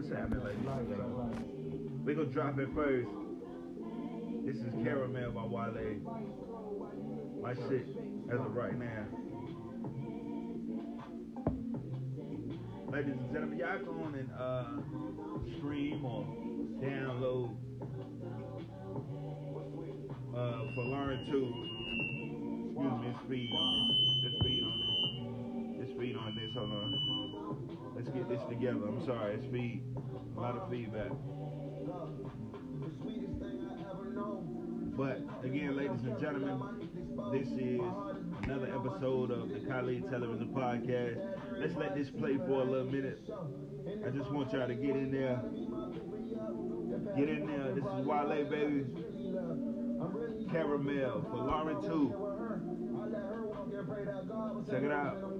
What's happening, ladies and gentlemen? We gonna drop it first. This is Caramel by Wale. My shit as of right now. Ladies and gentlemen, y'all go on and uh, stream or download uh, Folarin 2. Excuse me, speed on this. Let's speed on this. Let's speed on this. Hold on. Let's get this together. I'm sorry, it's speed. A lot of feedback. But again, ladies and gentlemen, this is another episode of the Khalid Television Podcast. Let's let this play for a little minute. I just want y'all to get in there. Get in there. This is Wale, baby. Caramel Folarin too. Check it out.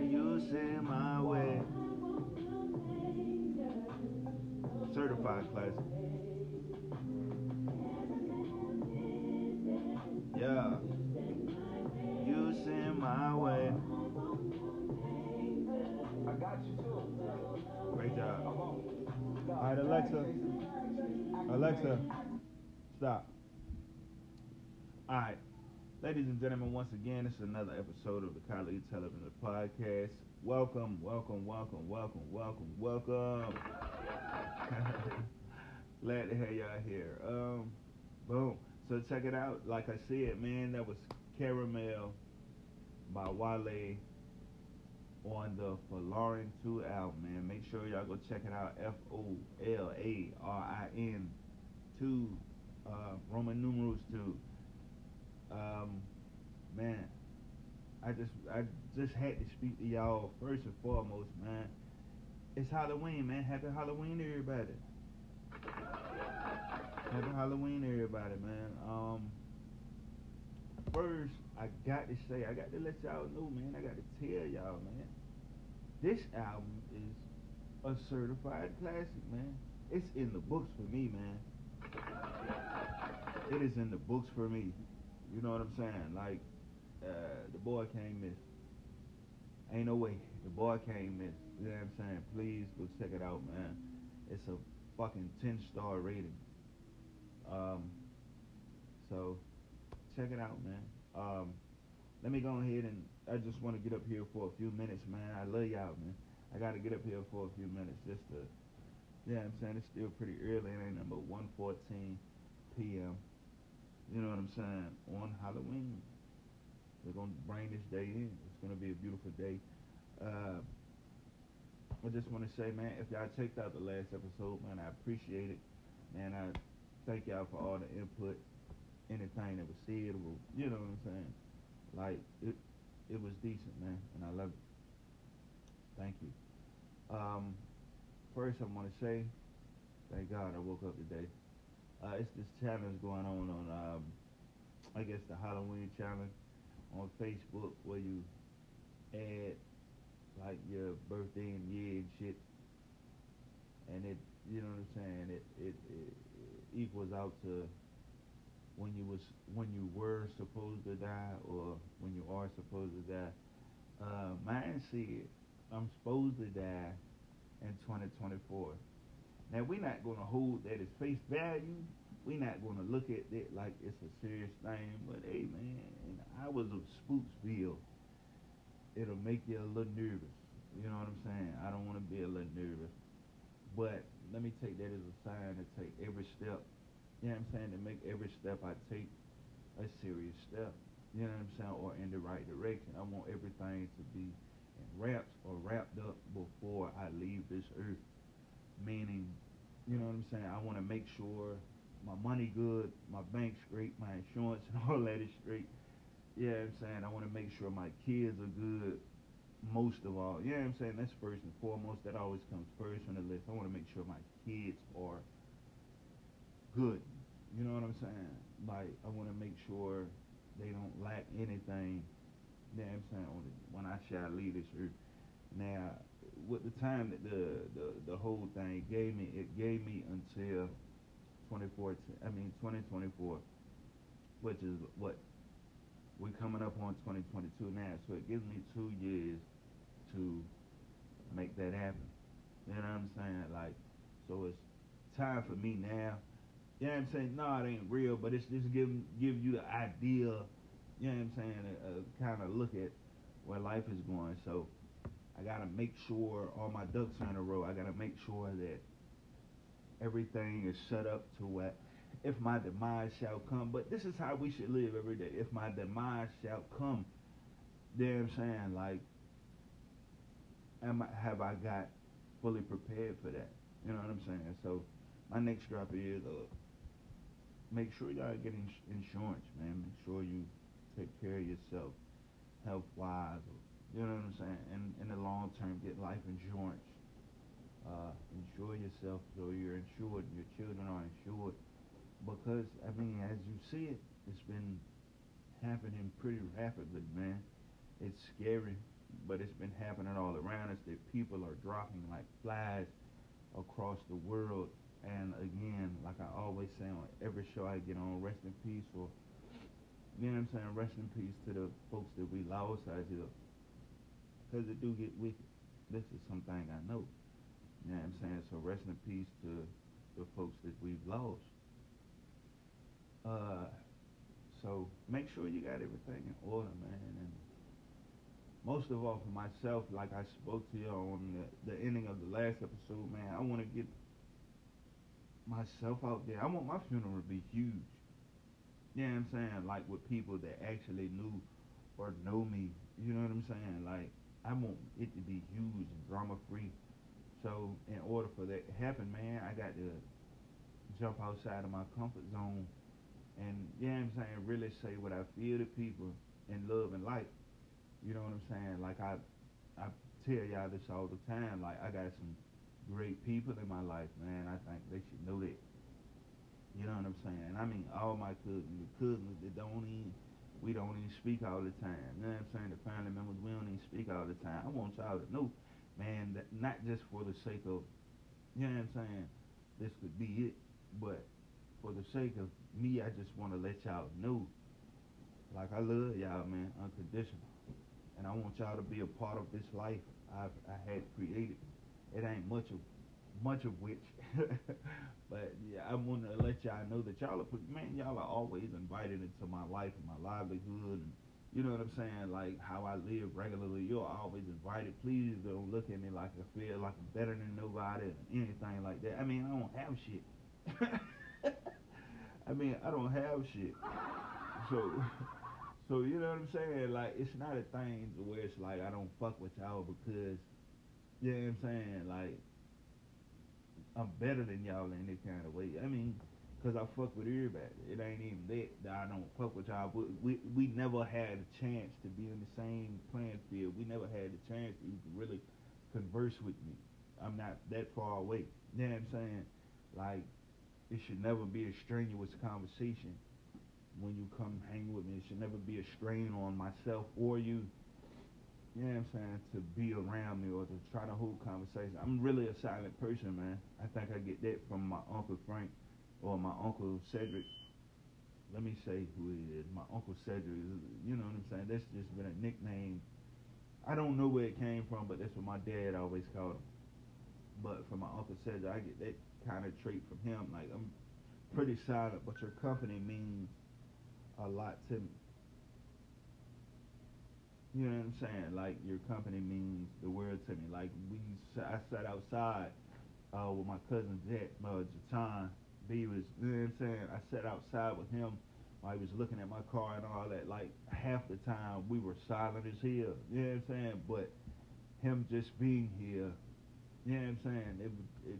send my way. Certified classic. Yeah. You send my way. I got you too. Great job. All right, Alexa. Alexa, stop. All right. Ladies and gentlemen, once again, this is another episode of the Khalid Television Podcast. Welcome, welcome, welcome, welcome, welcome, welcome. Glad to have y'all here. Um, boom. So check it out. Like I said, man, that was Caramel by Wale on the Folarin 2 album, man. Make sure y'all go check it out. F O L A R I N 2, uh, Roman numerals 2. Um, man, I just I just had to speak to y'all first and foremost, man. It's Halloween, man. Happy Halloween, everybody. Happy Halloween, everybody, man. Um, first, I got to say, I got to let y'all know, man. I got to tell y'all, man. This album is a certified classic, man. It's in the books for me, man. It is in the books for me. You know what I'm saying? Like, uh, the boy can't miss. Ain't no way. The boy can't miss. You know what I'm saying? Please go check it out, man. It's a fucking 10 star rating. Um, so check it out, man. Um, let me go ahead and I just want to get up here for a few minutes, man. I love y'all, man. I got to get up here for a few minutes just to, yeah, I'm saying it's still pretty early. It ain't number 1:14 p.m. You know what I'm saying? On Halloween, we're gonna bring this day in. It's gonna be a beautiful day. Uh, I just want to say, man, if y'all checked out the last episode, man, I appreciate it. Man, I thank y'all for all the input. Anything that was said, you know what I'm saying? Like it, it was decent, man, and I love it. Thank you. Um, first, I want to say, thank God I woke up today. Uh, it's this challenge going on on, um, I guess the Halloween challenge on Facebook where you add like your birthday and year and shit, and it, you know what I'm saying? It it, it, equals out to when you was when you were supposed to die or when you are supposed to die. Uh, mine said I'm supposed to die in 2024. Now we're not gonna hold that as face value. We're not gonna look at it like it's a serious thing. But hey, man, I was of Spooksville. It'll make you a little nervous. You know what I'm saying? I don't want to be a little nervous. But let me take that as a sign to take every step. You know what I'm saying? To make every step I take a serious step. You know what I'm saying? Or in the right direction. I want everything to be in wraps or wrapped up before I leave this earth. Meaning, you know what I'm saying? I want to make sure my money good, my bank straight, my insurance and all that is straight. Yeah, you know I'm saying I want to make sure my kids are good. most of all. You know what I'm saying? That's first and foremost. That always comes first on the list. I want to make sure my kids are good. You know what I'm saying? Like I want to make sure they don't lack anything. You know what I'm saying? When I shall leave this earth. Now, with the time that the, the the whole thing gave me, it gave me until 2014. I mean 2024, which is what we're coming up on 2022 now. So it gives me two years to make that happen. You know what I'm saying? Like, so it's time for me now. You know what I'm saying? No, it ain't real, but it's just give give you the idea. You know what I'm saying? Uh, uh, a, a kind of look at where life is going. So I gotta make sure all my ducks are in a row. I gotta make sure that everything is set up to what if my demise shall come. But this is how we should live every day. If my demise shall come, I'm saying? Like, am I, have I got fully prepared for that? You know what I'm saying? So my next drop is uh, make sure y'all get ins- insurance, man. Make sure you take care of yourself, health wise. You know what I'm saying? And in the long term, get life insurance. Uh, insure yourself so you're insured, and your children are insured. Because, I mean, as you see it, it's been happening pretty rapidly, man. It's scary, but it's been happening all around us that people are dropping like flies across the world. And again, like I always say on every show I get on, rest in peace or, you know what I'm saying, rest in peace to the folks that we lost out here. Because it do get wicked. This is something I know. You know what I'm saying? So rest in peace to the folks that we've lost. Uh, so make sure you got everything in order, man. And most of all for myself, like I spoke to you on the, the ending of the last episode, man, I want to get myself out there. I want my funeral to be huge. You know what I'm saying? Like with people that actually knew or know me. You know what I'm saying? Like I want it to be huge and drama free. So in order for that to happen, man, I got to jump outside of my comfort zone and you know what I'm saying, really say what I feel to people in love and light. You know what I'm saying? Like I I tell y'all this all the time, like I got some great people in my life, man. I think they should know that. You know what I'm saying? And I mean all my cousins, the cousins that don't even we don't even speak all the time. You know what I'm saying? The family members we don't even speak all the time. I want y'all to know man, that not just for the sake of, you know what I'm saying, this could be it, but for the sake of me, I just want to let y'all know, like I love y'all, man, unconditional, and I want y'all to be a part of this life I've I had created. It ain't much of much of which, but yeah, I want to let y'all know that y'all are man, y'all are always invited into my life and my livelihood and you know what I'm saying? Like how I live regularly, you're always invited. Please don't look at me like I feel like I'm better than nobody or anything like that. I mean, I don't have shit. I mean, I don't have shit. So, so you know what I'm saying? Like, it's not a thing where it's like I don't fuck with y'all because, you know what I'm saying? Like, I'm better than y'all in any kind of way. I mean, Cause I fuck with everybody. It ain't even that that I don't fuck with y'all. But we we never had a chance to be in the same playing field. We never had a chance to really converse with me. I'm not that far away. You know what I'm saying? Like it should never be a strenuous conversation when you come hang with me. It should never be a strain on myself or you. You know what I'm saying? To be around me or to try to hold conversation. I'm really a silent person, man. I think I get that from my uncle Frank or my uncle Cedric. Let me say who he is. My uncle Cedric. You know what I'm saying? That's just been a nickname. I don't know where it came from, but that's what my dad always called him. But from my uncle Cedric, I get that kind of trait from him. Like I'm pretty silent, but your company means a lot to me. You know what I'm saying? Like your company means the world to me. Like we, I sat outside uh, with my cousin Jet, uh, Jatan, B was, you know what I'm saying? I sat outside with him while he was looking at my car and all that. Like half the time we were silent as hell. You know what I'm saying? But him just being here, you know what I'm saying? It it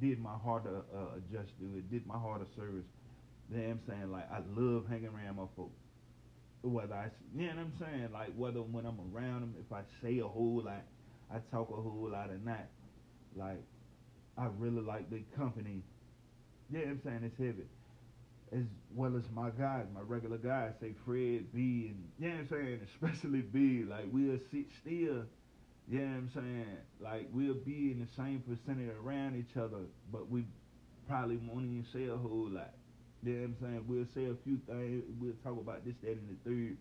did my heart uh, uh, a, a, a just do. It did my heart a service. What I'm saying? Like I love hanging around my folks. whether I, you know what I'm saying, like whether when I'm around them, if I say a whole lot, I talk a whole lot or not, like I really like the company. Yeah, you know I'm saying it's heavy. As well as my guys, my regular guys, say Fred, B, and yeah, you know I'm saying, especially B, like we'll sit still, you know what I'm saying, like we'll be in the same vicinity around each other, but we probably won't even say a whole lot. You know what I'm saying? We'll say a few things, we'll talk about this, that, and the third,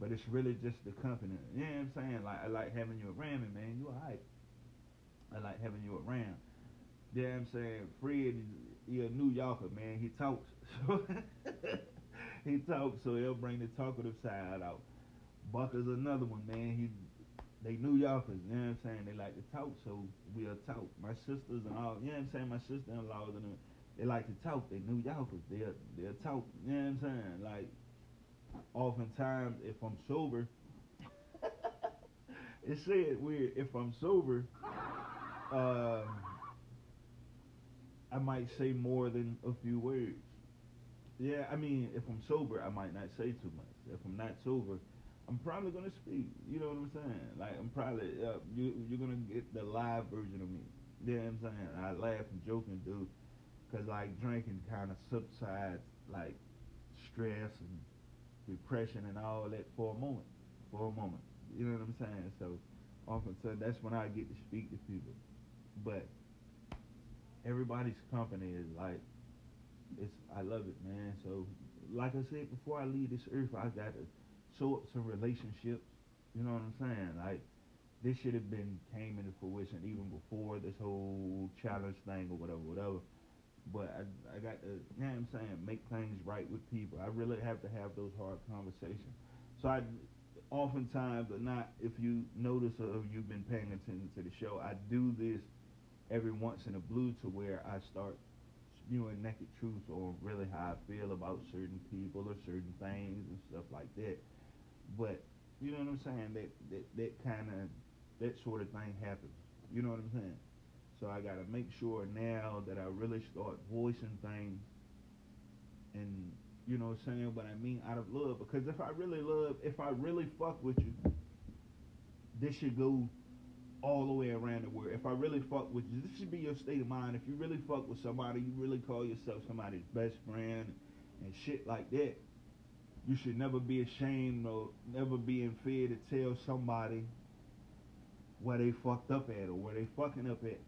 but it's really just the company. You know what I'm saying? Like I like having you around me, man. You alright. I like having you around. You know what I'm saying? Fred he a New Yorker, man. He talks. So he talks, so he'll bring the talkative side out. Buck is another one, man. He they New Yorkers, you know what I'm saying? They like to talk, so we'll talk. My sisters and all, you know what I'm saying? My sister in laws and them, they like to talk. They New Yorkers. They'll they'll talk. You know what I'm saying? Like oftentimes if I'm sober it said weird, if I'm sober, um I might say more than a few words. Yeah, I mean, if I'm sober, I might not say too much. If I'm not sober, I'm probably gonna speak. You know what I'm saying? Like I'm probably uh, you you're gonna get the live version of me. You know what I'm saying? I laugh and joke and do, cause like drinking kind of subsides like stress and depression and all that for a moment. For a moment. You know what I'm saying? So often so that's when I get to speak to people. But everybody's company is like it's I love it, man. So like I said before I leave this earth I got up some relationships. You know what I'm saying? Like this should have been came into fruition even before this whole challenge thing or whatever, whatever. But I, I got to, you know what I'm saying, make things right with people. I really have to have those hard conversations. So I, oftentimes, or not, if you notice or you've been paying attention to the show, I do this every once in a blue to where I start spewing naked truth on really how I feel about certain people or certain things and stuff like that. But you know what I'm saying? That that, that kind of that sort of thing happens. You know what I'm saying? So I got to make sure now that I really start voicing things and, you know, saying what I mean out of love. Because if I really love, if I really fuck with you, this should go all the way around the world. If I really fuck with you, this should be your state of mind. If you really fuck with somebody, you really call yourself somebody's best friend and shit like that. You should never be ashamed or never be in fear to tell somebody where they fucked up at or where they fucking up at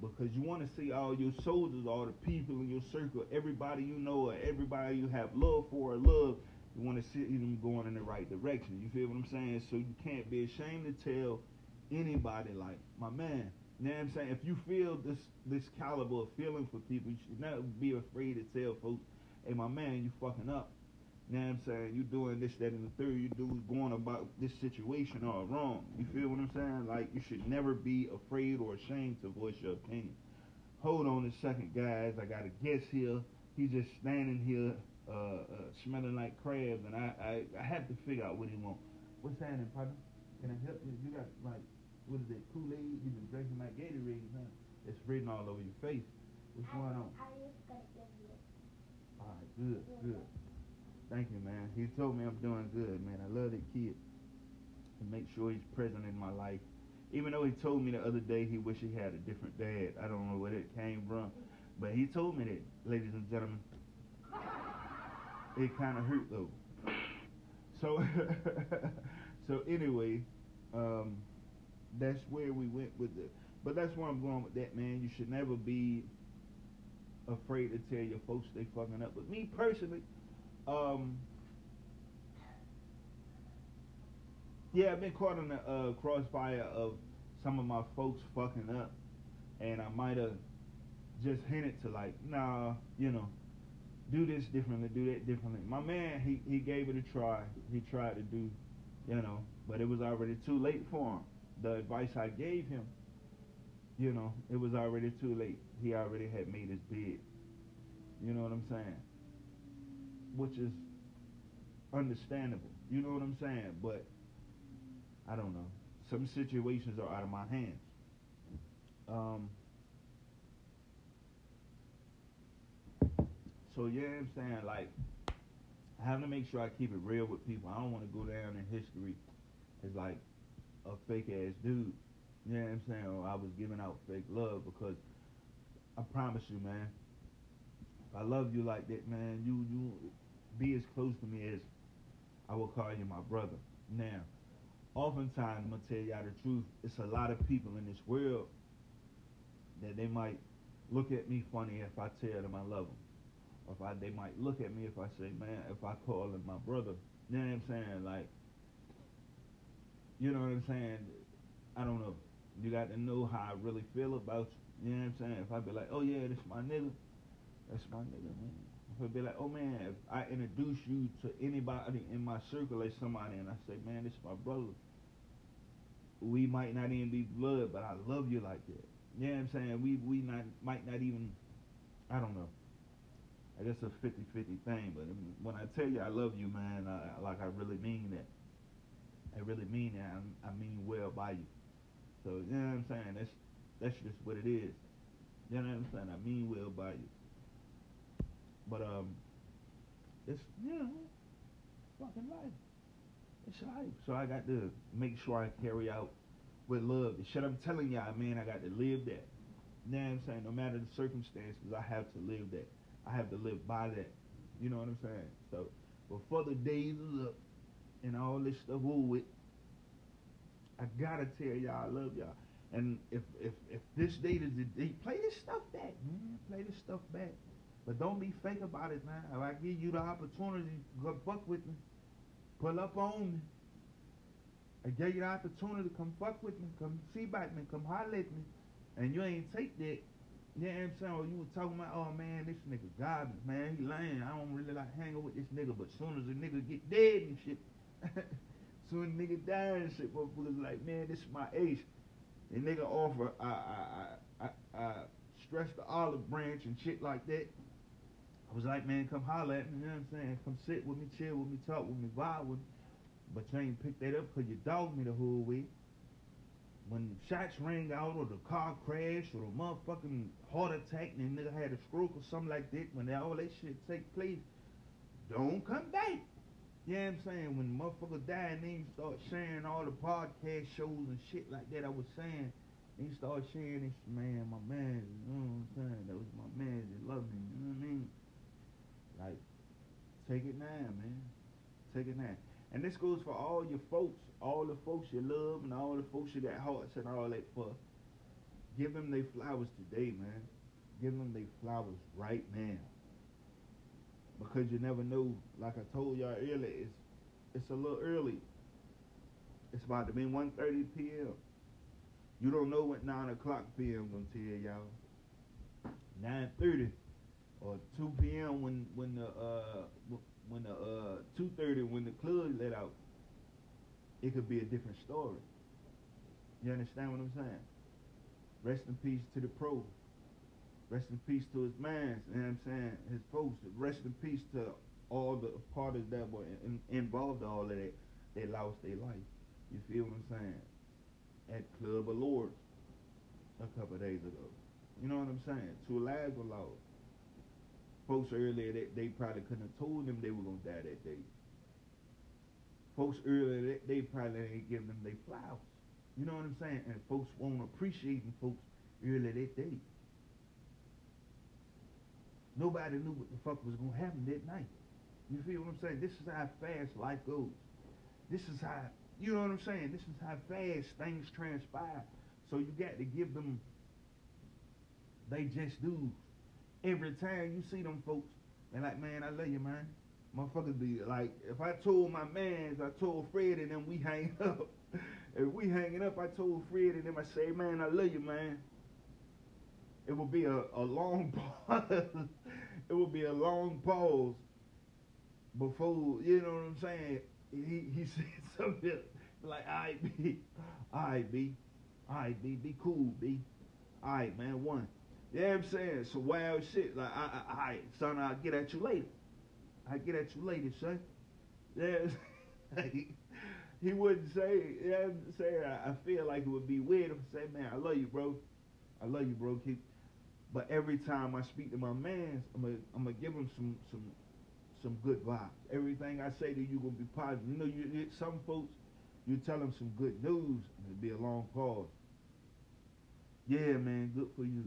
because you want to see all your soldiers, all the people in your circle, everybody you know, or everybody you have love for or love, you want to see them going in the right direction. You feel what I'm saying? So you can't be ashamed to tell anybody like my man. You know what I'm saying? If you feel this this caliber of feeling for people, you should never be afraid to tell folks, hey my man, you fucking up. You know what I'm saying? You doing this, that, and the third. You do going about this situation all wrong. You feel what I'm saying? Like you should never be afraid or ashamed to voice your opinion. Hold on a second, guys. I got a guest here. He's just standing here, uh, uh, smelling like crabs, and I, I, I have to figure out what he wants. What's happening, partner? Can I help you? You got like, what is it, Kool-Aid? You've been drinking like Gatorade, huh? It's written all over your face. What's going on? I just got to give you. All right, good, good. Thank you, man. He told me I'm doing good, man. I love that kid. And make sure he's present in my life. Even though he told me the other day he wish he had a different dad. I don't know where it came from. But he told me that, ladies and gentlemen. It kind of hurt though. So, so anyway, um, that's where we went with it. But that's where I'm going with that, man. You should never be afraid to tell your folks they fucking up. But me personally, um, yeah, I've been caught in the uh, crossfire of some of my folks fucking up, and I might have just hinted to like, nah, you know, do this differently, do that differently. My man, he he gave it a try. He tried to do, you know, but it was already too late for him. The advice I gave him, you know, it was already too late. He already had made his bed. You know what I'm saying? Which is understandable. You know what I'm saying? But I don't know. Some situations are out of my hands. Um, so yeah, I'm saying like I have to make sure I keep it real with people. I don't want to go down in history as like a fake ass dude. You know what I'm saying? Or I was giving out fake love because I promise you, man, if I love you like that, man, you you be as close to me as I will call you my brother. Now, oftentimes I'm gonna tell y'all the truth. It's a lot of people in this world that they might look at me funny if I tell them I love them. Or if I, they might look at me if I say, man, if I call him my brother. You know what I'm saying? Like, you know what I'm saying? I don't know. You got to know how I really feel about you. You know what I'm saying? If I be like, oh yeah, this is my nigga, that's my nigga, man. I be like, oh man, if I introduce you to anybody in my circle as somebody and I say, man, this is my brother, we might not even be blood, but I love you like that. You know what I'm saying? We we not might not even, I don't know. I guess a 50-50 thing, but when I tell you I love you, man, I, like I really mean that. I really mean that. I, I mean well by you. So you know what I'm saying? That's that's just what it is. You know what I'm saying? I mean well by you. But um, it's you know, fucking life. It's life. So I got to make sure I carry out with love. The shit I'm telling y'all, man, I got to live that. You know what I'm saying? No matter the circumstances, I have to live that. I have to live by that. You know what I'm saying? So before the days is up and all this stuff over with, I gotta tell y'all I love y'all. And if if if this date is the date, play this stuff back, man. Play this stuff back. But don't be fake about it, man. If I give you the opportunity, go fuck with me. Pull up on me. I gave you the opportunity to come fuck with me, come see about me, come holler at me, and you ain't take that. You know what I'm saying? Or you were talking about, oh man, this nigga garbage, man, he lying. I don't really like hanging with this nigga, but soon as the nigga get dead and shit, soon as nigga die and shit, motherfuckers like, man, this is my ace. The nigga offer, I, I, I, I, stress the olive branch and shit like that. I was like, man, come holler at me, you know what I'm saying? Come sit with me, chill with me, talk with me, vibe with me. But you ain't picked that up because you dogged me the whole way. When shots rang out or the car crashed or the motherfucking heart attack and the nigga had a stroke or something like that, when all that shit take place, don't come back. You know what I'm saying? When the motherfucker died and then you start sharing all the podcast shows and shit like that, I was saying, and he started sharing this, man, my man, you know what I'm saying? That was my man that loved me, you know what I mean? Like, take it now, man. Take it now. And this goes for all your folks, all the folks you love, and all the folks you got hearts and all that for. Give them their flowers today, man. Give them their flowers right now. Because you never know. Like I told y'all earlier, it's it's a little early. It's about to be 1.30 p.m. You don't know what 9 o'clock p.m. gonna tell y'all. 9.30 or 2 p.m. when when the uh when the uh two thirty when the club let out, it could be a different story. You understand what I'm saying? Rest in peace to the pro. Rest in peace to his mans. You know what I'm saying? His folks. Rest in peace to all the parties that were in, involved all of that. They lost their life. You feel what I'm saying? At Club of Lords a couple days ago. You know what I'm saying? Two lives were lost folks earlier that they probably couldn't have told them they were gonna die that day. Folks earlier they, they probably ain't give them their flowers. You know what I'm saying? And folks won't appreciate them folks earlier that day. Nobody knew what the fuck was gonna happen that night. You feel what I'm saying? This is how fast life goes. This is how you know what I'm saying? This is how fast things transpire. So you got to give them they just do every time you see them folks, and like, man, I love you, man. Motherfuckers be like, if I told my mans, I told Fred and then we hang up. if we hanging up, I told Fred and then I say, man, I love you, man. It would be a, a long pause. it would be a long pause before, you know what I'm saying? He he said something like, all right, B. All right, B. All right, B. Be cool, B. All right, man, one. You know what I'm saying? Some wild shit. Like, I, I, I, son, I'll get at you later. I'll get at you later, son. Yeah. he wouldn't say, you know what I'm saying? I, I feel like it would be weird if I say, man, I love you, bro. I love you, bro. Keep. But every time I speak to my mans, I'm gonna, I'm gonna give him some, some, some good vibes. Everything I say to you gonna be positive. You know, you some folks, you tell them some good news, and it'll be a long pause. Yeah, man, good for you.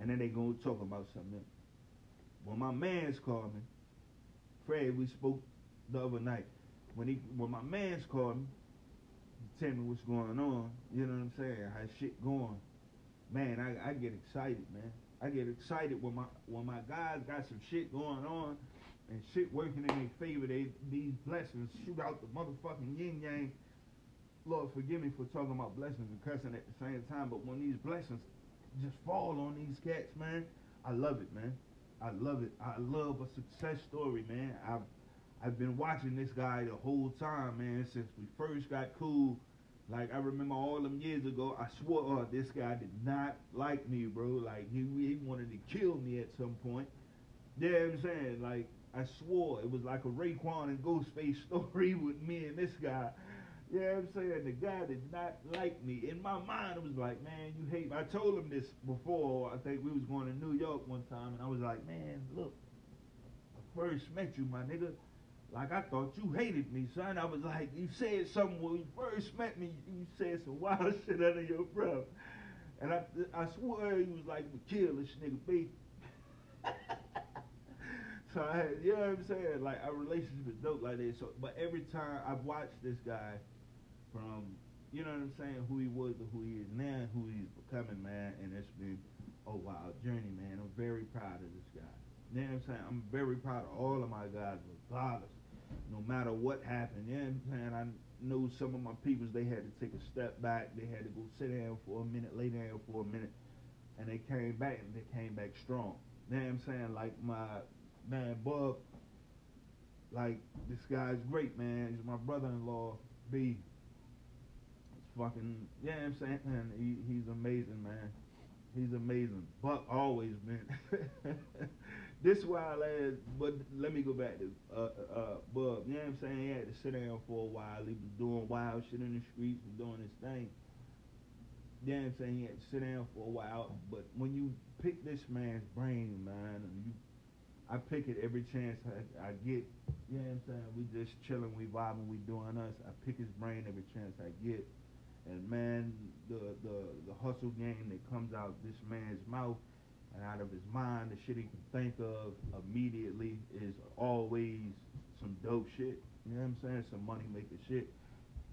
And then they gonna talk about something else. When my man's called me, Fred, we spoke the other night. When he, when my man's called me, tell me what's going on. You know what I'm saying? How shit going. Man, I, I get excited, man. I get excited when my when my guys got some shit going on and shit working in their favor. They these blessings shoot out the motherfucking yin yang. Lord, forgive me for talking about blessings and cussing at the same time, but when these blessings just fall on these cats, man, I love it, man. I love it. I love a success story, man. I've I've been watching this guy the whole time, man, since we first got cool like I remember all them years ago, I swore uh, this guy did not like me, bro. Like he he wanted to kill me at some point. Yeah, I'm saying like I swore it was like a Raekwon and Ghostface story with me and this guy. Yeah, I'm saying the guy did not like me. In my mind, it was like, man, you hate. Me. I told him this before. I think we was going to New York one time, and I was like, man, look, I first met you, my nigga. Like I thought you hated me, son. I was like, you said something when you first met me. You said some wild shit under your breath, and I I swear he was like, kill this nigga, baby. so I had, you know what I'm saying? Like our relationship is dope like that. So, but every time I've watched this guy from, you know what I'm saying, who he was to who he is now, who he's becoming, man, and it's been a wild journey, man. I'm very proud of this guy. You know what I'm saying? I'm very proud of all of my guys, regardless no matter what happened. You know what I'm saying? I know some of my peoples, they had to take a step back. They had to go sit down for a minute, lay down for a minute, and they came back and they came back strong. You know what I'm saying? Like my man Bub, like this guy's great, man. He's my brother-in-law, B. Fucking, yeah, you know I'm saying, man, he, he's amazing, man. He's amazing. Buck always been. this wild ass, but let me go back to uh, uh, Bub. You know what I'm saying? He had to sit down for a while. He was doing wild shit in the streets and doing his thing. You know what I'm saying? He had to sit down for a while. But when you pick this man's brain, man, and you, I pick it every chance I, I get. You know what I'm saying? We just chilling, we vibing, we doing us. I pick his brain every chance I get. And man, the the the hustle game that comes out this man's mouth and out of his mind, the shit he can think of immediately is always some dope shit. You know what I'm saying? Some money making shit.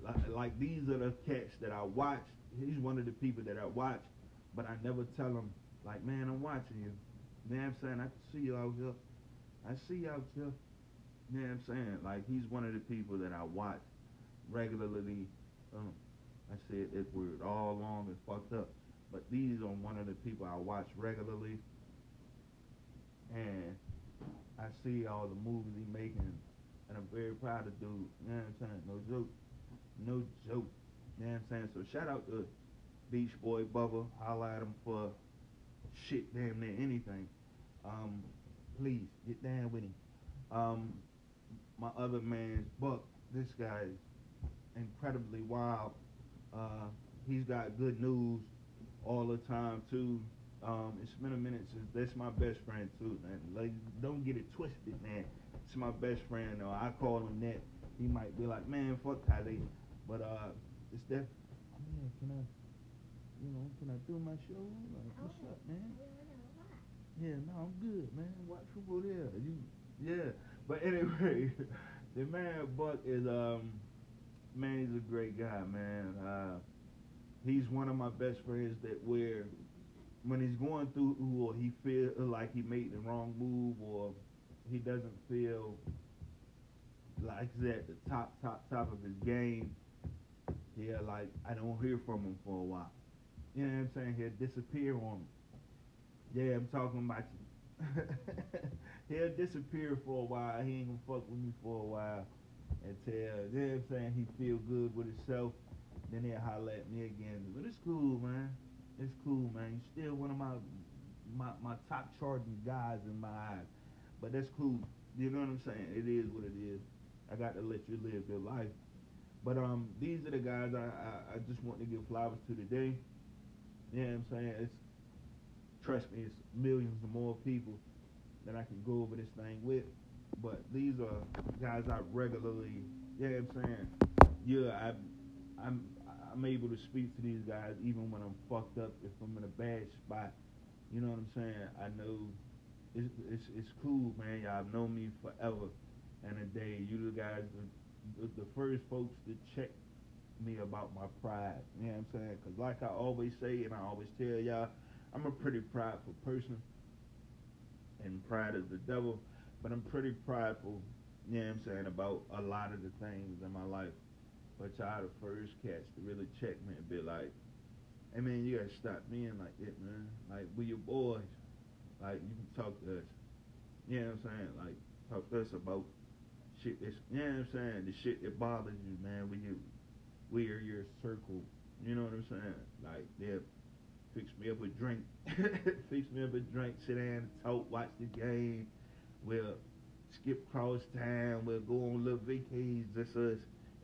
Like, like these are the cats that I watch. He's one of the people that I watch, but I never tell him like, man, I'm watching you. You know what I'm saying? I can see you out here. I see you out here. You know what I'm saying? Like he's one of the people that I watch regularly. Um, I said that word all along and fucked up. But these are one of the people I watch regularly, and I see all the movies he making, and I'm very proud of dude. You know what I'm saying? No joke, no joke. You know what I'm saying? So shout out to Beach Boy Bubba. Highlight him for shit, damn near anything. Um, please get down with him. Um, my other man's Buck. This guy is incredibly wild. Uh, he's got good news all the time too. Um, it's been a minute since that's my best friend too, man. Like, don't get it twisted, man. It's my best friend, though. I call him that. He might be like, man, fuck Khaled, but uh, it's that. Man, can I, you know, can I do my show? Like, what's up, man? Yeah, no, I'm good, man. Watch over there. You, yeah. But anyway, the man Buck is um, man, he's a great guy, man. Uh, he's one of my best friends that where when he's going through or he feel like he made the wrong move or he doesn't feel like he's at the top, top, top of his game, yeah, like I don't hear from him for a while. You know what I'm saying? He'll disappear on me. Yeah, I'm talking about you. He'll disappear for a while. He ain't gonna fuck with me for a while know what I'm saying, he feel good with himself then he'll holler at me again. But it's cool, man. It's cool, man. You're still one of my my my top charting guys in my eyes. But that's cool. You know what I'm saying? It is what it is. I got to let you live your life. But um, these are the guys I, I, I just want to give flowers to today. You know what I'm saying? It's trust me, it's millions of more people that I can go over this thing with. But these are guys I regularly, yeah, I'm saying, yeah, I, I'm, I'm able to speak to these guys even when I'm fucked up. If I'm in a bad spot, you know what I'm saying. I know it's it's, it's cool, man. Y'all have known me forever and a day. You guys, the, the first folks to check me about my pride. You know what I'm saying? Because like I always say, and I always tell y'all, I'm a pretty prideful person, and pride is the devil. But I'm pretty prideful. You know what I'm saying about a lot of the things in my life. But y'all the first cats to really check me and be like, hey man, you gotta stop being like that, man. Like we your boys. Like you can talk to us. You know what I'm saying? Like talk to us about shit that's you know what I'm saying, the shit that bothers you, man. We we are your circle. You know what I'm saying? Like they'll fix me up a drink. fix me up a drink, sit down talk, watch the game. We'll skip cross town, we'll go on little vacations, just us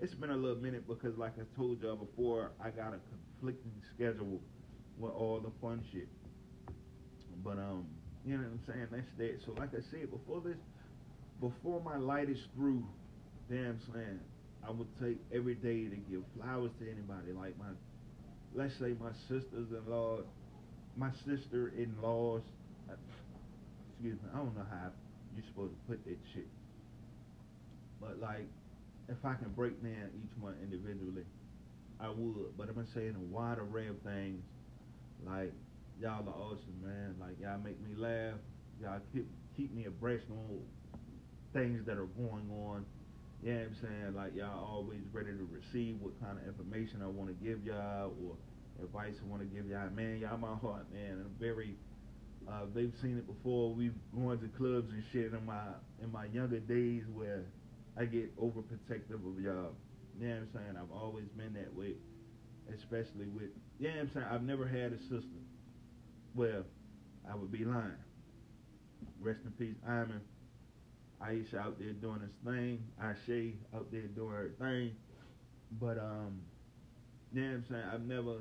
it's been a little minute because, like I told y'all before, I got a conflicting schedule with all the fun shit. But um, you know what I'm saying? That's that. So, like I said before this, before my light is through, damn saying, I would take every day to give flowers to anybody. Like my, let's say my sisters-in-law, my sister-in-laws. Excuse me, I don't know how you're supposed to put that shit. But like if I can break down each one individually, I would. But I'm gonna say in a wide array of things, like y'all are awesome, man. Like y'all make me laugh. Y'all keep keep me abreast on things that are going on. Yeah, you know I'm saying like y'all always ready to receive what kind of information I want to give y'all or advice I want to give y'all. Man, y'all my heart, man. I'm very. Uh, they've seen it before. We've gone to clubs and shit in my in my younger days where I get overprotective of y'all. You know what I'm saying? I've always been that way. Especially with, you know what I'm saying? I've never had a sister. Well, I would be lying. Rest in peace, Iman. Aisha out there doing his thing. Ashe out there doing her thing. But, um, you know what I'm saying? I've never,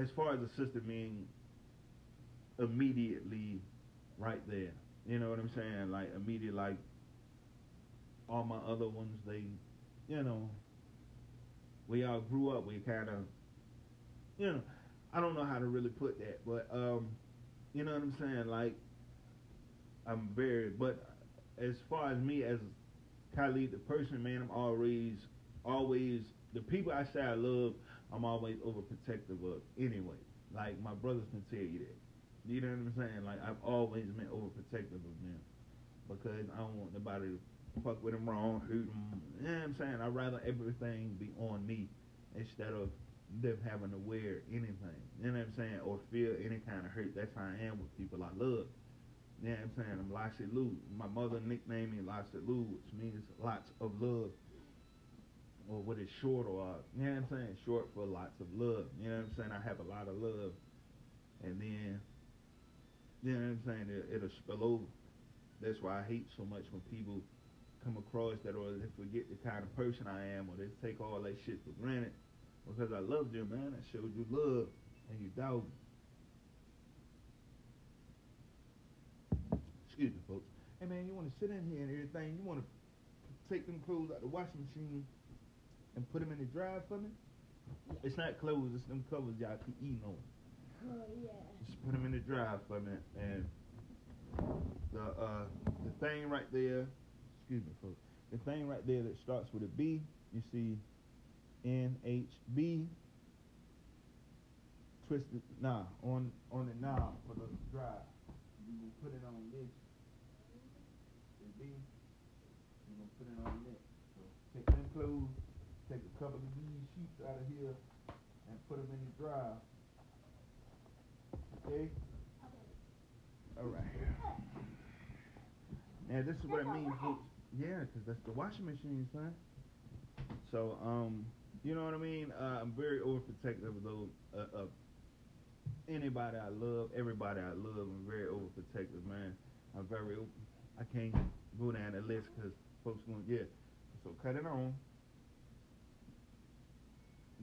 as far as a sister being immediately right there. You know what I'm saying? Like immediate, like all my other ones, they, you know, we all grew up. We kind of, you know, I don't know how to really put that, but um, you know what I'm saying? Like I'm very, but as far as me as Khalid the person, man, I'm always, always the people I say I love. I'm always overprotective of anyway. Like my brothers can tell you that. You know what I'm saying? Like I've always been overprotective of them because I don't want nobody to fuck with them wrong, hurt them. You know what I'm saying? I'd rather everything be on me instead of them having to wear anything. You know what I'm saying? Or feel any kind of hurt. That's how I am with people I love. You know what I'm saying? I'm Lassie Lou. My mother nicknamed me Lassie Lou, which means lots of love. Or what is short or, you know what I'm saying? Short for lots of love. You know what I'm saying? I have a lot of love. And then you know what I'm saying? It, it'll spill over. That's why I hate so much when people come across that or they forget the kind of person I am or they take all that shit for granted. Because I loved you, man. I showed you love and you doubt Excuse me, folks. Hey, man, you want to sit in here and everything. You want to take them clothes out the washing machine and put them in the drive for me? It's not clothes, it's them covers y'all keep eating on. Oh, yeah. Just put them in the drive for me. And the uh, the thing right there, excuse me, folks. The thing right there that starts with a B, you see NHB twisted nah on on the knob for the drive. You gonna put it on this. The B. You gonna put it on this. So take them clothes, take a couple of these sheets out of here, and put them in the drive. Okay? Alright. Now this is what I mean, folks. Yeah, because that's the washing machine, son. So, um, you know what I mean? Uh, I'm very overprotective of those, uh, of anybody I love, everybody I love. I'm very overprotective, man. I'm very, I can't go down the list because folks going, yeah. So cut it on.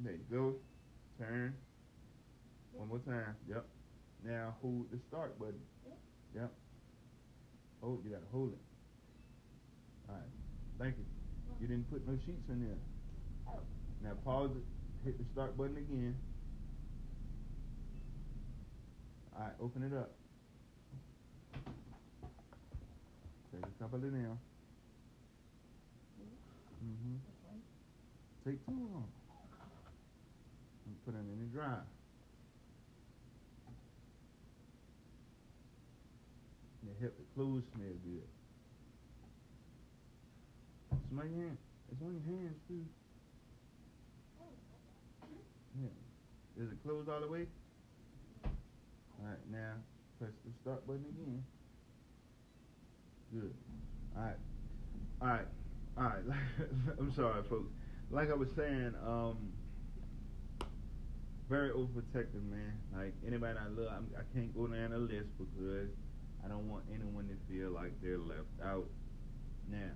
There you go. Turn. One more time. Yep. Now hold the start button. Yep. Oh, you gotta hold it. Alright. Thank you. You didn't put no sheets in there. Now pause it. Hit the start button again. Alright, open it up. Take a couple of them. Mm-hmm. Take two. And put in the dryer. They help the clothes smell good. Smell your hand. It's on your hands too. Yeah. Is it closed all the way? Alright, now press the start button again. Good. Alright. Alright. Alright. I'm sorry folks. Like I was saying, um very overprotective man. Like anybody I love, I'm, I can't go down the list because I don't want anyone to feel like they're left out. Now,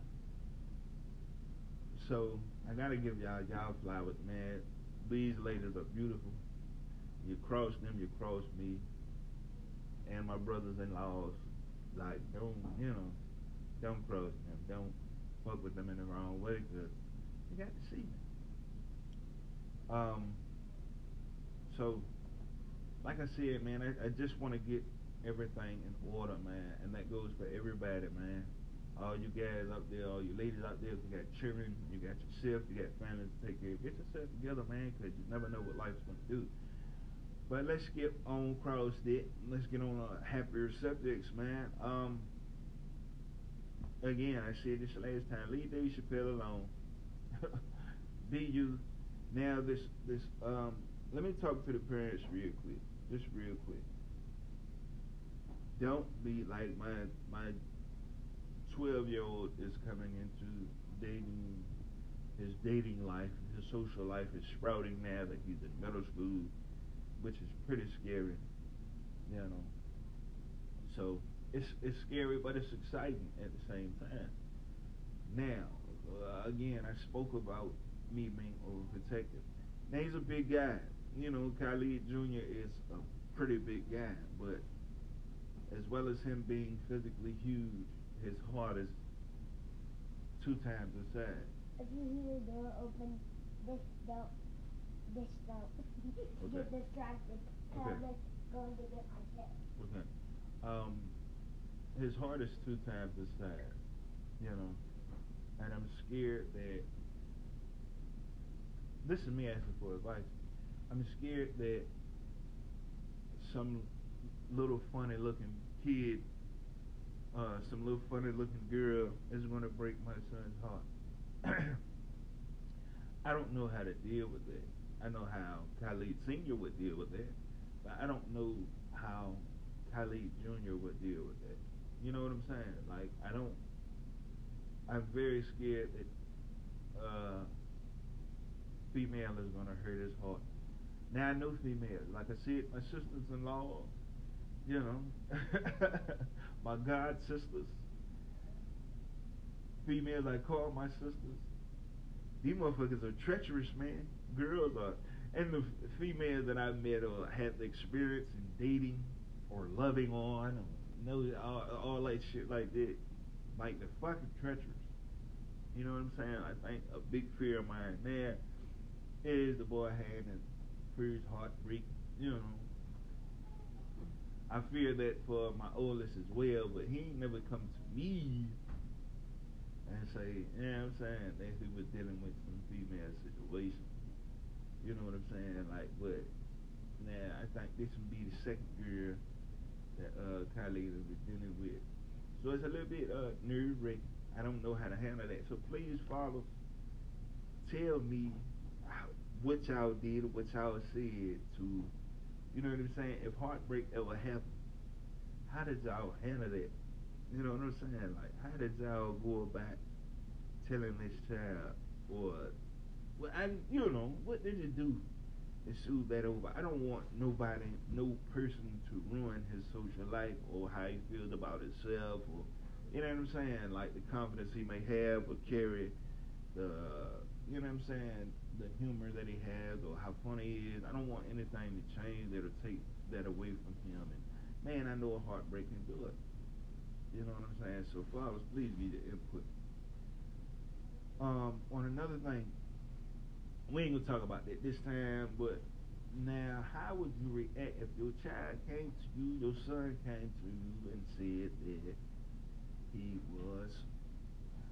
so I gotta give y'all y'all flowers, man. These ladies are beautiful. You cross them, you cross me, and my brothers-in-laws. Like don't you know, don't cross them, don't fuck with them in the wrong way, cause you got to see me. Um. So, like I said, man, I, I just want to get everything in order, man, and that goes for everybody, man. All you guys out there, all you ladies out there, you got children, you got yourself, you got family to take care of. Get yourself together, man, because you never know what life's going to do. But let's get on cross it. Let's get on uh, happier subjects, man. Um, again, I said this last time. Leave Dave Chappelle alone. Be you. Now this this um. Let me talk to the parents real quick. Just real quick. Don't be like my my twelve year old is coming into dating his dating life, his social life is sprouting now that he's in middle school, which is pretty scary. You know. So it's it's scary, but it's exciting at the same time. Now, uh, again, I spoke about me being overprotective. Now he's a big guy. You know, Khalid Jr. is a pretty big guy, but as well as him being physically huge, his heart is two times the size. If you hear the door open, this don't, this don't. Okay. Get distracted. Okay. I'm going to get my. Okay. Um, his heart is two times the size, you know, and I'm scared that. This is me asking for advice. I'm scared that some little funny looking kid, uh, some little funny looking girl is going to break my son's heart. I don't know how to deal with that. I know how Khalid Sr. would deal with that, but I don't know how Khalid Jr. would deal with that. You know what I'm saying? Like, I don't. I'm very scared that uh, female is gonna hurt his heart. Now I know females. Like I said, my sisters-in-law, you know, my god sisters, females I call my sisters. These motherfuckers are treacherous, man. Girls are, and the females that I've met or had the experience in dating or loving on, or know all, all that shit like that, like the fucking treacherous. You know what I'm saying? I think a big fear of mine there is the boy having heartbreak. You know, I fear that for my oldest as well, but he ain't never come to me and say, you know what I'm saying, that he was dealing with some female situation. You know what I'm saying? Like, but now I think this would be the second girl that uh Kylie will be dealing with. So it's a little bit uh nerve wracking. I don't know how to handle that. So please, follow. Tell me how, what y'all did, what y'all said to, you know what I'm saying? If heartbreak ever happened, how did y'all handle that? You know what I'm saying? Like, how did y'all go about telling this child, or, well, I, you know, what did you do to soothe that over? I don't want nobody, no person to ruin his social life or how he feels about himself, or, you know what I'm saying? Like the confidence he may have or carry, the, you know what I'm saying? The humor that he has or how funny he is. I don't want anything to change that'll take that away from him. And man, I know a heartbreak can do it. You know what I'm saying? So fathers, please be the input. Um, on another thing, we ain't gonna talk about that this time, but now how would you react if your child came to you, your son came to you and said that he was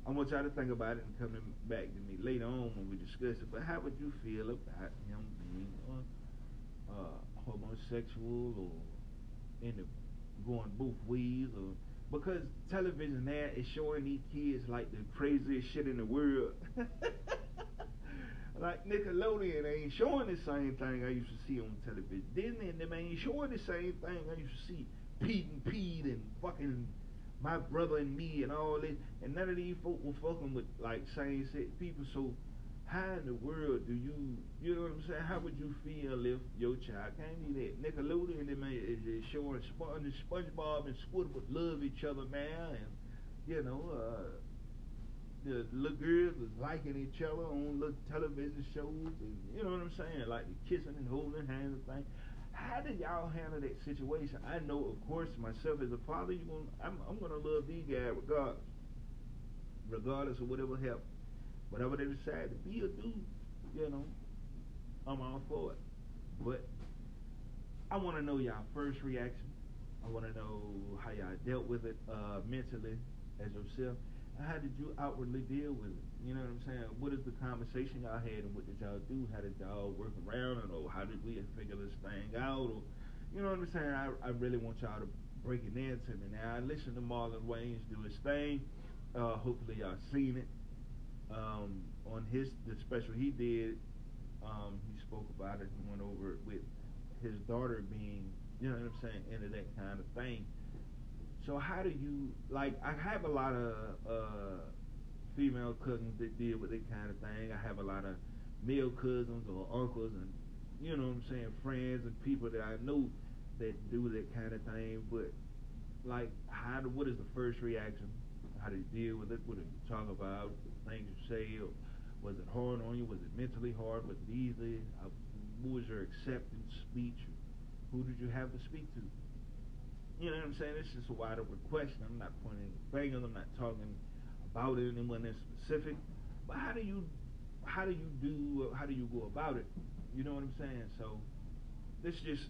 I want y'all to think about it and coming back to me later on when we discuss it. But how would you feel about him being uh, uh, homosexual or in the going both ways or because television now is showing these kids like the craziest shit in the world. like Nickelodeon ain't showing the same thing I used to see on television. Disney and them ain't showing the same thing I used to see Pete and Pete and fucking my brother and me and all this, and none of these folk were fucking with like same sex people. So how in the world do you, you know what I'm saying? How would you feel if your child came to that Nickelodeon and man is, is showing Sponge, SpongeBob and Squidward love each other man, and you know, uh, the little girls was liking each other on little television shows, and you know what I'm saying, like the kissing and holding hands and things. How did y'all handle that situation? I know, of course, myself as a father, you going I'm, I'm gonna love these guys regardless, regardless of whatever happens, whatever they decide to be or do. You know, I'm all for it. But I want to know y'all first reaction. I want to know how y'all dealt with it uh, mentally as yourself how did you outwardly deal with it? You know what I'm saying? What is the conversation y'all had and what did y'all do? How did y'all work around it or how did we figure this thing out? Or you know what I'm saying? I, I really want y'all to break it in to me. Now I listened to Marlon Wayans do his thing. Uh, hopefully y'all seen it. Um, on his the special he did, um, he spoke about it. He went over it with his daughter being, you know what I'm saying, into that kind of thing. So how do you like? I have a lot of uh, female cousins that deal with that kind of thing. I have a lot of male cousins or uncles and you know what I'm saying, friends and people that I know that do that kind of thing. But like, how? Do, what is the first reaction? How do you deal with it? What do you talk about? Things you say? Or was it hard on you? Was it mentally hard? Was it easy? How, what was your acceptance speech? Who did you have to speak to? You know what I'm saying? It's just a wide open question. I'm not pointing fingers. I'm not talking about it anyone in specific. But how do you, how do you do, how do you go about it? You know what I'm saying? So, this just,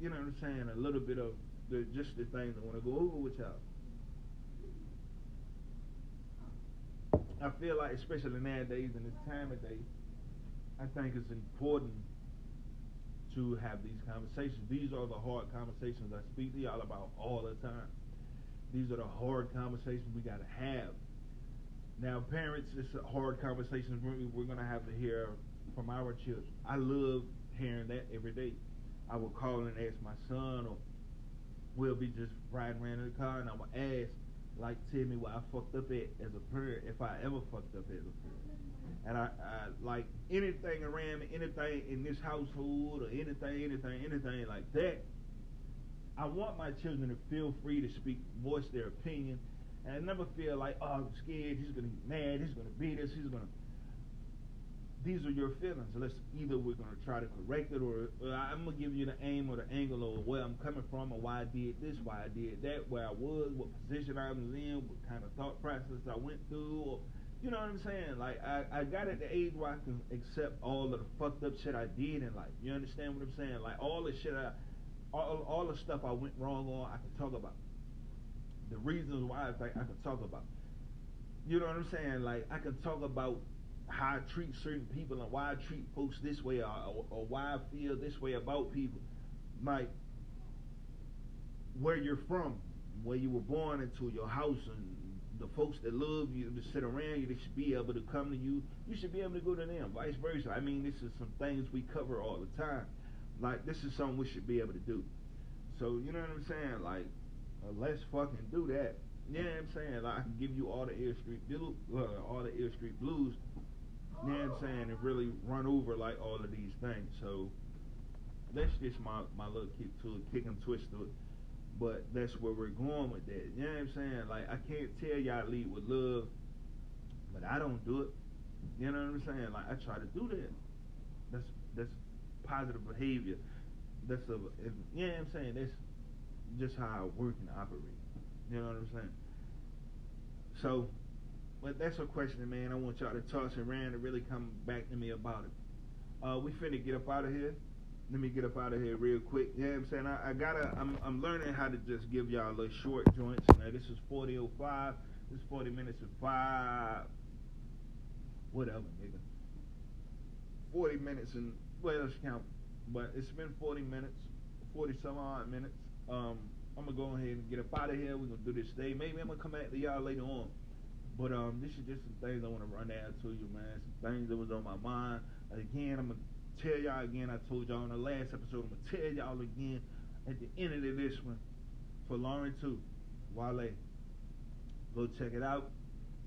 you know what I'm saying? A little bit of the just the things I want to go over with y'all. I feel like, especially nowadays in this time of day, I think it's important to have these conversations. These are the hard conversations I speak to y'all about all the time. These are the hard conversations we got to have. Now, parents, it's a hard conversation we're going to have to hear from our children. I love hearing that every day. I will call and ask my son, or we'll be just riding around in the car, and I'm going to ask, like, tell me where I fucked up at as a parent, if I ever fucked up as a parent. And I, I like anything around me, anything in this household, or anything, anything, anything like that. I want my children to feel free to speak, voice their opinion, and I never feel like, oh, I'm scared. He's gonna be mad. He's gonna beat us. He's gonna. These are your feelings. Let's either we're gonna try to correct it, or, or I'm gonna give you the aim or the angle of where I'm coming from, or why I did this, why I did that, where I was, what position I was in, what kind of thought process I went through, or you know what I'm saying? Like I, I got at the age where I can accept all of the fucked up shit I did in life. You understand what I'm saying? Like all the shit I all all the stuff I went wrong on I can talk about. The reasons why I I can talk about. You know what I'm saying? Like I can talk about how I treat certain people and why I treat folks this way or, or, or why I feel this way about people. Like where you're from, where you were born into, your house and the folks that love you to sit around you, they should be able to come to you. You should be able to go to them. Vice versa. I mean, this is some things we cover all the time. Like this is something we should be able to do. So you know what I'm saying? Like, uh, let's fucking do that. You know I'm saying? Like I can give you all the Air Street Blues, uh, all the Air Street Blues. You know what I'm saying? And really run over like all of these things. So that's just my my little kick to it, kick and twist to it. But that's where we're going with that. You know what I'm saying? Like I can't tell y'all lead with love, but I don't do it. You know what I'm saying? Like I try to do that. That's that's positive behavior. That's a you know what I'm saying? That's just how I work and operate. You know what I'm saying? So, but that's a question, man. I want y'all to toss around and really come back to me about it. Uh, we finna get up out of here. Let me get up out of here real quick. You know I'm saying? I, I gotta, I'm, I'm learning how to just give y'all a little short joints. Now, this is 4005. This is 40 minutes and five. Whatever, nigga. 40 minutes and, well, let's count. But it's been 40 minutes, 40 some odd minutes. Um, I'm gonna go ahead and get up out of here. We're gonna do this day. Maybe I'm gonna come back to y'all later on. But um, this is just some things I want to run down to you, man. Some things that was on my mind. Again, I'm gonna tell y'all again. I told y'all in the last episode. I'm gonna tell y'all again at the end of this one Folarin II. Wale, go check it out.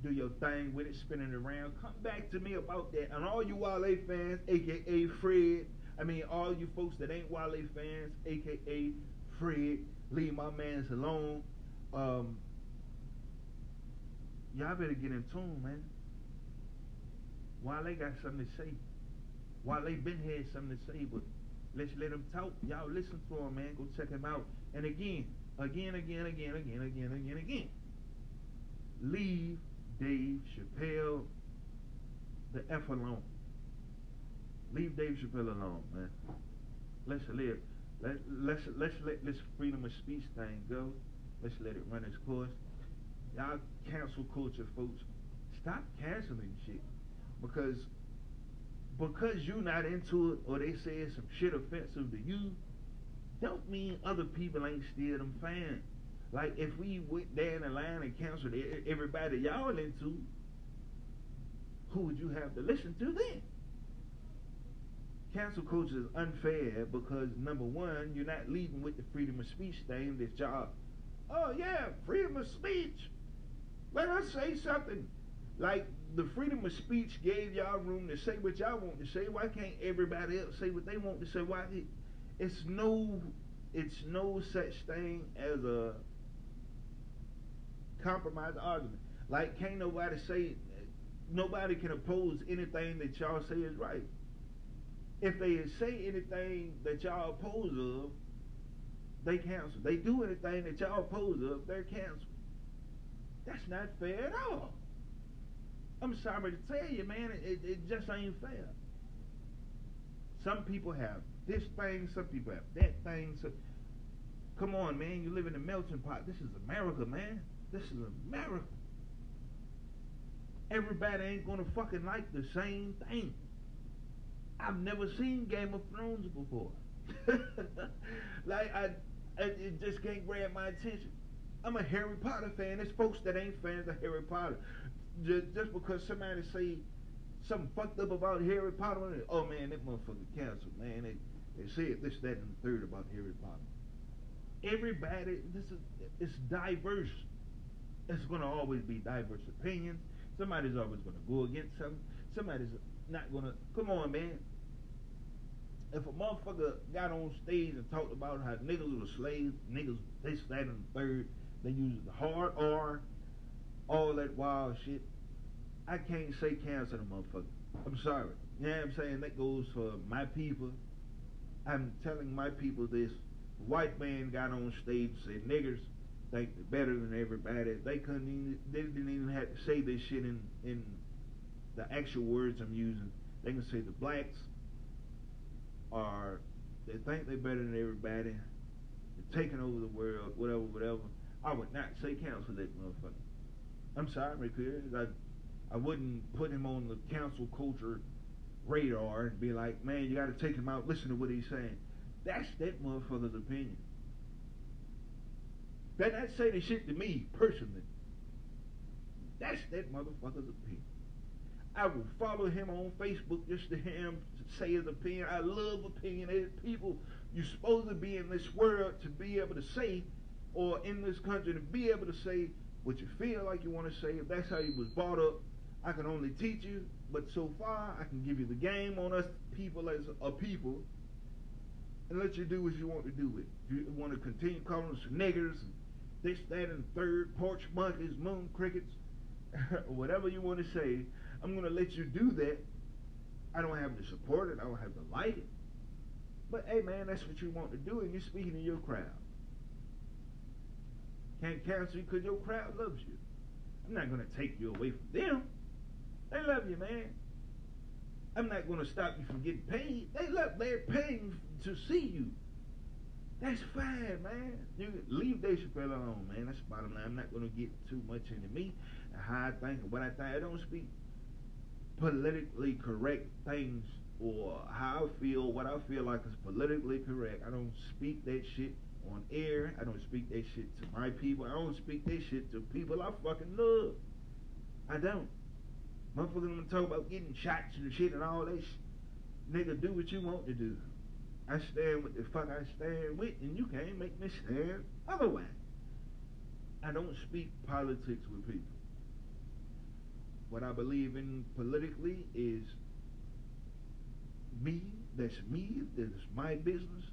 Do your thing with it, spinning around. Come back to me about that. And all you Wale fans, aka Fred. I mean, all you folks that ain't Wale fans, aka Fred, leave my mans alone. Um, y'all better get in tune, man. Wale got something to say. Wale been here, something to say, but let's let him talk. Y'all listen to him, man. Go check him out. And again, again, again, again, again, again, again, again. Leave Dave Chappelle the F alone. Leave Dave Chappelle alone, man. Let's live. Let, let's let's let this freedom of speech thing go. Let's let it run its course. Y'all cancel culture, folks. Stop canceling shit because because you not into it or they say some shit offensive to you, don't mean other people ain't still them fans. Like if we went down the line and canceled everybody y'all into, who would you have to listen to then? Cancel culture is unfair because number one, you're not leading with the freedom of speech thing that y'all, oh yeah, freedom of speech. Let us say something. Like the freedom of speech gave y'all room to say what y'all want to say. Why can't everybody else say what they want to say? Why? It's no, it's no such thing as a compromise argument. Like can't nobody say, nobody can oppose anything that y'all say is right. If they say anything that y'all oppose of, they cancel. They do anything that y'all oppose of, they're canceled. That's not fair at all. I'm sorry to tell you, man, it, it just ain't fair. Some people have this thing, some people have that thing. So, come on, man, you live in a melting pot. This is America, man. This is America. Everybody ain't gonna fucking like the same thing. I've never seen Game of Thrones before. like I, I, it just can't grab my attention. I'm a Harry Potter fan. There's folks that ain't fans of Harry Potter. Just, just because somebody say something fucked up about Harry Potter, oh man, that motherfucker canceled, man. They, they said this, that, and the third about Harry Potter. Everybody, this is it's diverse. It's gonna always be diverse opinions. Somebody's always gonna go against something. Somebody's not gonna. Come on, man if a motherfucker got on stage and talked about how niggas were slaves, niggas this, that, and the third, they use the hard R, all that wild shit, I can't say cancel the motherfucker. I'm sorry. You know what I'm saying? That goes for my people. I'm telling my people this. White man got on stage and said niggers think they're better than everybody. They couldn't even, they didn't even have to say this shit in, in the actual words I'm using. They can say the blacks are they think they're better than everybody. They're taking over the world, whatever, whatever. I would not say cancel that motherfucker. I'm sorry, because I I wouldn't put him on the cancel culture radar and be like, man, you got to take him out. Listen to what he's saying. That's that motherfucker's opinion. Better not say the shit to me personally. That's that motherfucker's opinion. I will follow him on Facebook just to hear him say his opinion. I love opinionated people. You're supposed to be in this world to be able to say, or in this country to be able to say what you feel like you want to say. If that's how you was brought up, I can only teach you. But so far, I can give you the game on us people as a people, and let you do what you want to do with. If you want to continue calling us niggers, this, that, and third, porch monkeys, moon crickets, whatever you want to say, I'm going to let you do that I don't have to support it. I don't have to like it. But hey, man, that's what you want to do, and you're speaking to your crowd. Can't cancel you because your crowd loves you. I'm not gonna take you away from them. They love you, man. I'm not gonna stop you from getting paid. They love they're paying to see you. That's fine, man. You leave Dave Chappelle alone, man. That's the bottom line. I'm not gonna get too much into me and how I think and what I think. I don't speak politically correct things or how I feel, what I feel like is politically correct. I don't speak that shit on air. I don't speak that shit to my people. I don't speak that shit to people I fucking love. I don't. Motherfuckers gonna talk about getting shots and shit and all that shit. Nigga, do what you want to do. I stand with the fuck I stand with, and you can't make me stand otherwise. I don't speak politics with people. What I believe in politically is me. That's me. That's my business.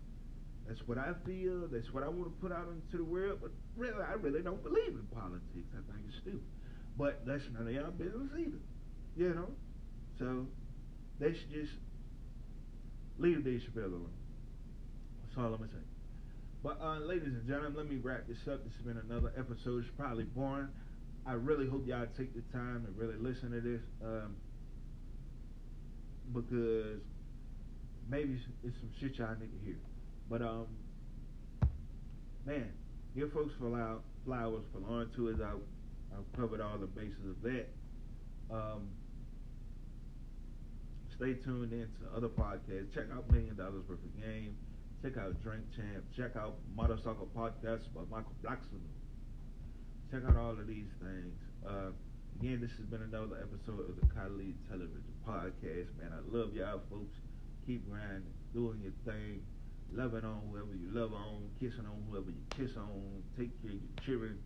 That's what I feel. That's what I want to put out into the world. But really, I really don't believe in politics. I think it's stupid. But that's none of y'all business either. You know? So, let's just leave Dave Chappelle alone. That's all I'm going to say. But, uh, ladies and gentlemen, let me wrap this up. This has been another episode. It's probably boring. I really hope y'all take the time to really listen to this. Um, because maybe it's some shit y'all need to hear. But um, man, give folks for loud flowers for Lauren Tours. I I've covered all the bases of that. Um, stay tuned in to other podcasts. Check out Million Dollars Worth of Game. Check out Drink Champ. Check out Motorcycle Podcast by Michael Blackson. Check out all of these things. Uh, again, this has been another episode of the Khalid Television Podcast. Man, I love y'all folks. Keep grinding, doing your thing, loving on whoever you love on, kissing on whoever you kiss on. Take care of your children.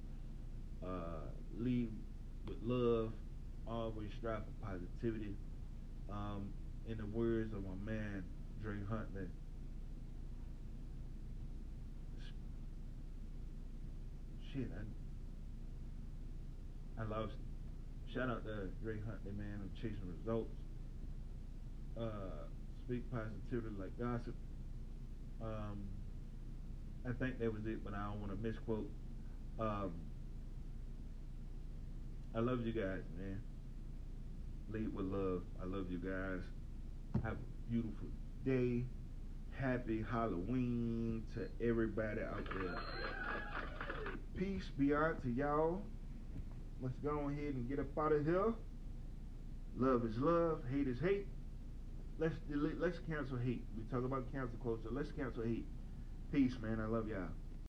Uh, lead with love. Always strive for positivity. Um, in the words of my man Dre Huntley, shit, I, I lost. Shout out to Dre Huntley, man, on chasing results. Uh, speak positivity like gossip. Um, I think that was it, but I don't want to misquote. Um, I love you guys, man. Lead with love. I love you guys. Have a beautiful day. Happy Halloween to everybody out there. Peace be out to y'all. Let's go ahead and get up out of here. Love is love. Hate is hate. Let's delete, let's cancel hate. We talk about cancel culture. Let's cancel hate. Peace, man. I love y'all.